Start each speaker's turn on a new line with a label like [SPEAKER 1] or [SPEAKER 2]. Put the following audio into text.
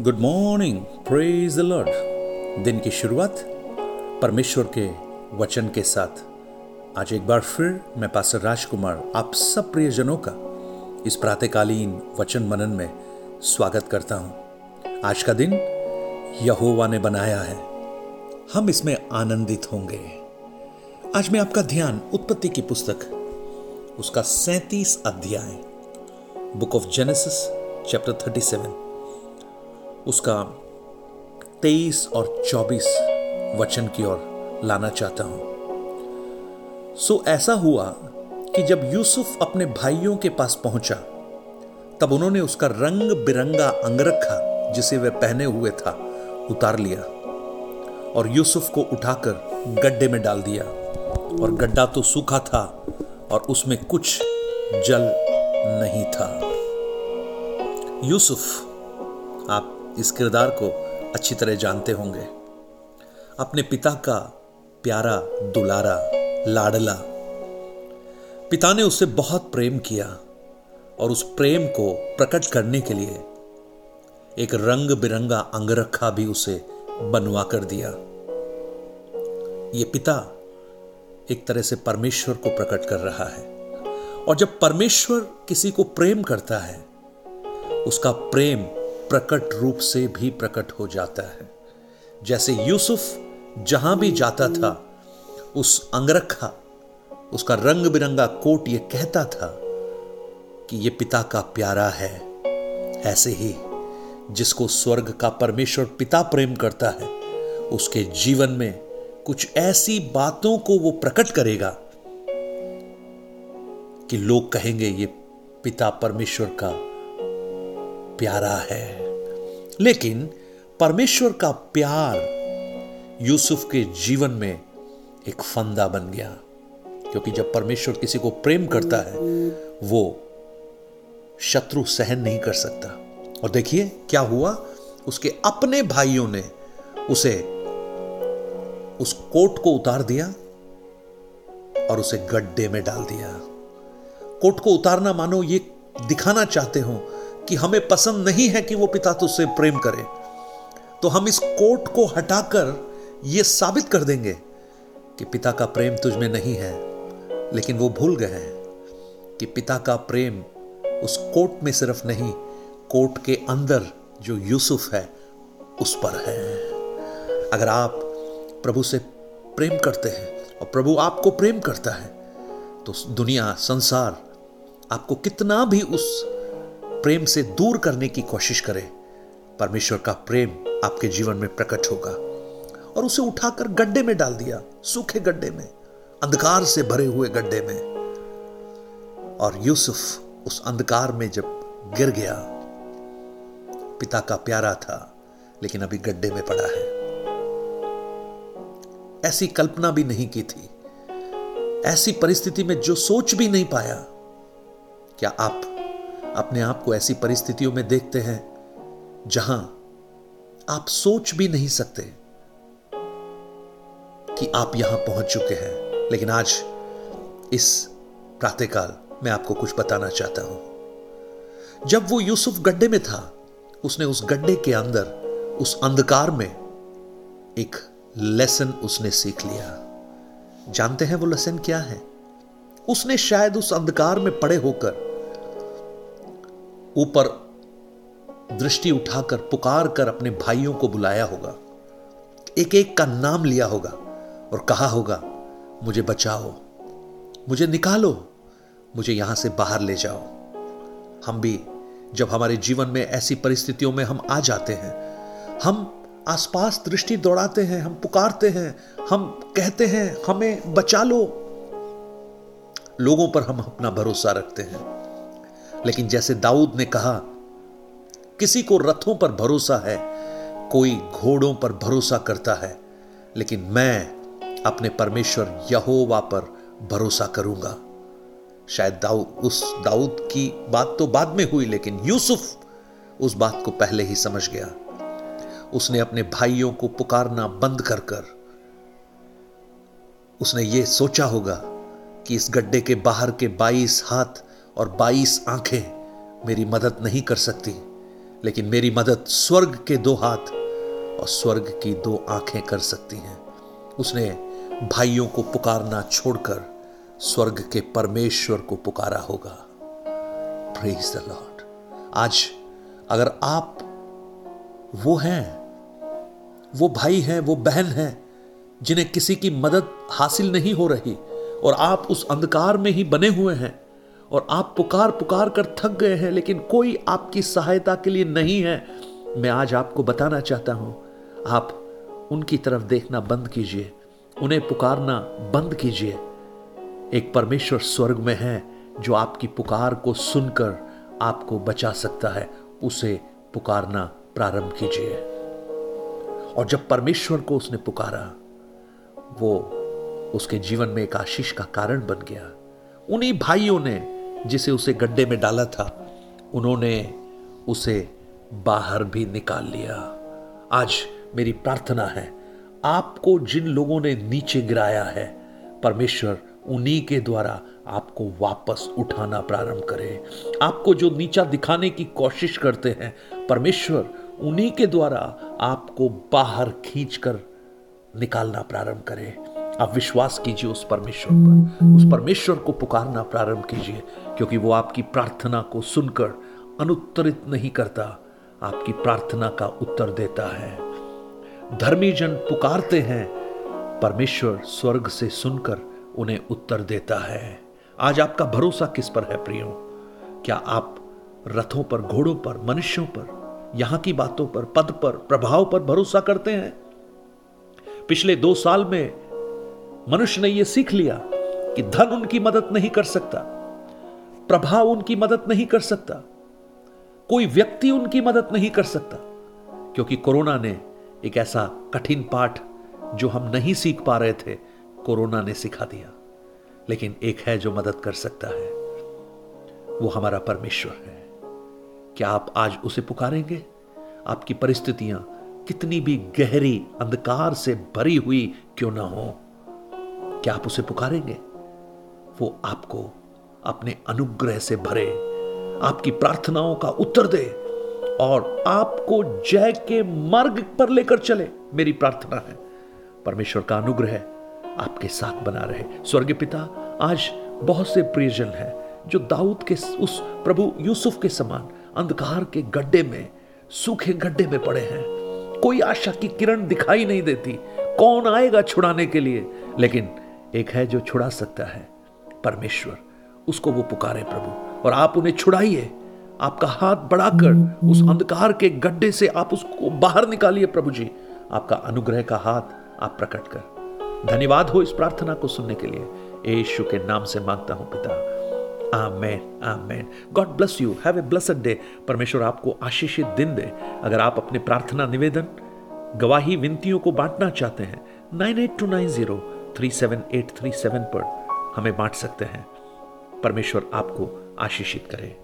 [SPEAKER 1] Good morning praise Lord दिन की शुरुआत परमेश्वर के वचन के साथ। आज एक बार फिर मैं पास्टर राजकुमार, आप सब प्रियजनों का इस प्रातकालीन वचन मनन में स्वागत करता हूँ। आज का दिन यहोवा ने बनाया है। हम इसमें आनंदित होंगे। आज मैं आपका ध्यान उत्पत्ति की पुस्तक, उसका सैतीस अध्याय, book of Genesis, chapter thirty seven. उसका तेईस और चौबीस वचन की ओर लाना चाहता हूँ। सो ऐसा हुआ कि जब यूसुफ अपने भाइयों के पास पहुँचा, तब उन्होंने उसका रंग बिरंगा अंगरखा जिसे वह पहने हुए था, उतार लिया और यूसुफ को उठाकर गड्ढे में डाल दिया। और गड्ढा तो सूखा था और उसमें कुछ जल नहीं था। यूसुफ, आप इस किरदार को अच्छी तरह जानते होंगे। अपने पिता का प्यारा, दुलारा, लाडला। पिता ने उससे बहुत प्रेम किया और उस प्रेम को प्रकट करने के लिए एक रंग बिरंगा अंगरखा भी उसे बनवा कर दिया। ये पिता एक तरह से परमेश्वर को प्रकट कर रहा है और जब परमेश्वर किसी को प्रेम करता है, उसका प्रेम प्रकट रूप से भी प्रकट हो जाता है। जैसे यूसुफ जहाँ भी जाता था, उस अंगरखा, उसका रंग बिरंगा कोट ये कहता था कि ये पिता का प्यारा है, ऐसे ही जिसको स्वर्ग का परमेश्वर पिता प्रेम करता है, उसके जीवन में कुछ ऐसी बातों को वो प्रकट करेगा कि लोग कहेंगे, ये पिता परमेश्वर का प्यारा है। लेकिन परमेश्वर का प्यार यूसुफ के जीवन में एक फंदा बन गया। क्योंकि जब परमेश्वर किसी को प्रेम करता है, वो शत्रु सहन नहीं कर सकता। और देखिए क्या हुआ? उसके अपने भाइयों ने उसे उस कोट को उतार दिया और उसे गड्ढे में डाल दिया। कोट को उतारना मानो ये दिखाना चाहते हो कि हमें पसंद नहीं है कि वो पिता तुझसे प्रेम करे तो हम इस कोट को हटाकर यह साबित कर देंगे कि पिता का प्रेम तुझ में नहीं है, लेकिन वो भूल गए हैं कि पिता का प्रेम उस कोट में सिर्फ़ नहीं, कोट के अंदर जो यूसुफ है, उस पर है। अगर आप प्रभु से प्रेम करते हैं और प्रभु आपको प्रेम करता है तो दुनिया, संसार आपको कितना भी उस प्रेम से दूर करने की कोशिश करें। परमेश्वर का प्रेम आपके जीवन में प्रकट होगा। और उसे उठाकर गड्ढे में डाल दिया, सूखे गड्ढे में, अंधकार से भरे हुए गड्ढे में। और यूसुफ उस अंधकार में जब गिर गया, पिता का प्यारा था, लेकिन अभी गड्ढे में पड़ा है। ऐसी कल्पना भी नहीं की थी। ऐसी परिस्थिति में जो सोच भी नहीं पाया, क्या आप अपने आप को ऐसी परिस्थितियों में देखते हैं, जहाँ आप सोच भी नहीं सकते कि आप यहाँ पहुँच चुके हैं। लेकिन आज इस प्रातःकाल मैं आपको कुछ बताना चाहता हूँ। जब वो यूसुफ गड्ढे में था, उसने उस गड्ढे के अंदर, उस अंधकार में एक लेसन उसने सीख लिया। जानते हैं वो लेसन क्या है? उसने शायद उस अंधकार में पड़े होकर ऊपर दृष्टि उठाकर पुकार कर अपने भाइयों को बुलाया होगा। एक एक का नाम लिया होगा और कहा होगा, मुझे बचाओ, मुझे निकालो, मुझे यहाँ से बाहर ले जाओ। हम भी, जब हमारे जीवन में ऐसी परिस्थितियों में हम आ जाते हैं, हम आसपास दृष्टि दौड़ाते हैं, हम पुकारते हैं, हम कहते हैं, हमें बचा लो। लोगों पर हम अपना भरोसा रखते हैं। लेकिन जैसे दाऊद ने कहा, किसी को रथों पर भरोसा है, कोई घोड़ों पर भरोसा करता है, लेकिन मैं अपने परमेश्वर यहोवा पर भरोसा करूँगा। शायद दाऊद उस दाऊद की बात तो बाद में हुई, लेकिन यूसुफ उस बात को पहले ही समझ गया। उसने अपने भाइयों को पुकारना बंद कर कर, उसने ये सोचा होगा कि इस गड्ढे के बाहर के 22 हाथ और 22 आँखें मेरी मदद नहीं कर सकती, लेकिन मेरी मदद स्वर्ग के दो हाथ और स्वर्ग की दो आँखें कर सकती हैं। उसने भाइयों को पुकारना छोड़कर स्वर्ग के परमेश्वर को पुकारा होगा। प्रेज द लॉर्ड आज अगर आप वो हैं, वो भाई हैं, वो बहन हैं, जिन्हें किसी की मदद हासिल नहीं हो रही, और आप उस अंधकार में ही बने हुए हैं और आप पुकार पुकार कर थक गए हैं, लेकिन कोई आपकी सहायता के लिए नहीं है। मैं आज आपको बताना चाहता हूँ, आप उनकी तरफ़ देखना बंद कीजिए, उन्हें पुकारना बंद कीजिए। एक परमेश्वर स्वर्ग में है जो आपकी पुकार को सुनकर आपको बचा सकता है, उसे पुकारना प्रारंभ कीजिए। और जब परमेश्वर को उसने पुकारा, वो उसके जीवन में एक आशीष का कारण बन गया। उन्हीं भाइयों ने जिसे उसे गड्ढे में डाला था, उन्होंने उसे बाहर भी निकाल लिया। आज मेरी प्रार्थना है, आपको जिन लोगों ने नीचे गिराया है, परमेश्वर उन्हीं के द्वारा आपको वापस उठाना प्रारंभ करे। आपको जो नीचा दिखाने की कोशिश करते हैं, परमेश्वर उन्हीं के द्वारा आपको बाहर खींचकर निकालना प्रारंभ करे। आप विश्वास कीजिए उस परमेश्वर पर। उस परमेश्वर को पुकारना प्रारंभ कीजिए, क्योंकि वो आपकी प्रार्थना को सुनकर अनुत्तरित नहीं करता, आपकी प्रार्थना का उत्तर देता है। धर्मी जन पुकारते हैं, परमेश्वर स्वर्ग से सुनकर उन्हें उत्तर देता है। आज आपका भरोसा किस पर है प्रियो? क्या आप रथों पर, घोड़ों पर, मनुष्यों पर, यहाँ की बातों पर, पद पर, प्रभाव पर भरोसा करते हैं? पिछले दो साल में मनुष्य ने यह सीख लिया कि धन उनकी मदद नहीं कर सकता, प्रभाव उनकी मदद नहीं कर सकता, कोई व्यक्ति उनकी मदद नहीं कर सकता, क्योंकि कोरोना ने एक ऐसा कठिन पाठ जो हम नहीं सीख पा रहे थे, कोरोना ने सिखा दिया। लेकिन एक है जो मदद कर सकता है, वो हमारा परमेश्वर है। क्या आप आज उसे पुकारेंगे? आपकी परिस्थितियाँ कितनी भी गहरी, अंधकार से भरी हुई क्यों ना हो। क्या आप उसे पुकारेंगे? वो आपको अपने अनुग्रह से भरे, आपकी प्रार्थनाओं का उत्तर दे और आपको जय के मार्ग पर लेकर चले। मेरी प्रार्थना है, परमेश्वर का अनुग्रह आपके साथ बना रहे। स्वर्गीय पिता, आज बहुत से प्रियजन हैं जो दाऊद के उस प्रभु यूसुफ के समान अंधकार के गड्ढे में, सूखे गड्ढे में पड़े हैं। कोई आशा की किरण दिखाई नहीं देती। कौन आएगा छुड़ाने के लिए? लेकिन एक है जो छुड़ा सकता है, परमेश्वर। उसको वो पुकारे प्रभु, और आप उन्हें छुड़ाइए। आपका हाथ बढ़ाकर उस अंधकार के गड्ढे से आप उसको बाहर निकालिए प्रभु जी। आपका अनुग्रह का हाथ आप प्रकट कर। धन्यवाद हो इस प्रार्थना को सुनने के लिए। यीशु के नाम से माँगता हूँ पिता। आमेन आमेन। God bless you. Have a blessed day. परमेश्वर आपको आशीषित दिन दे। अगर आप अपने प्रार्थना निवेदन, गवाही विनतियों को बांटना चाहते हैं, nine eight two nine zero three seven eight three seven पर हमें बांट सकते हैं। परमेश्वर आपको आशीषित करे।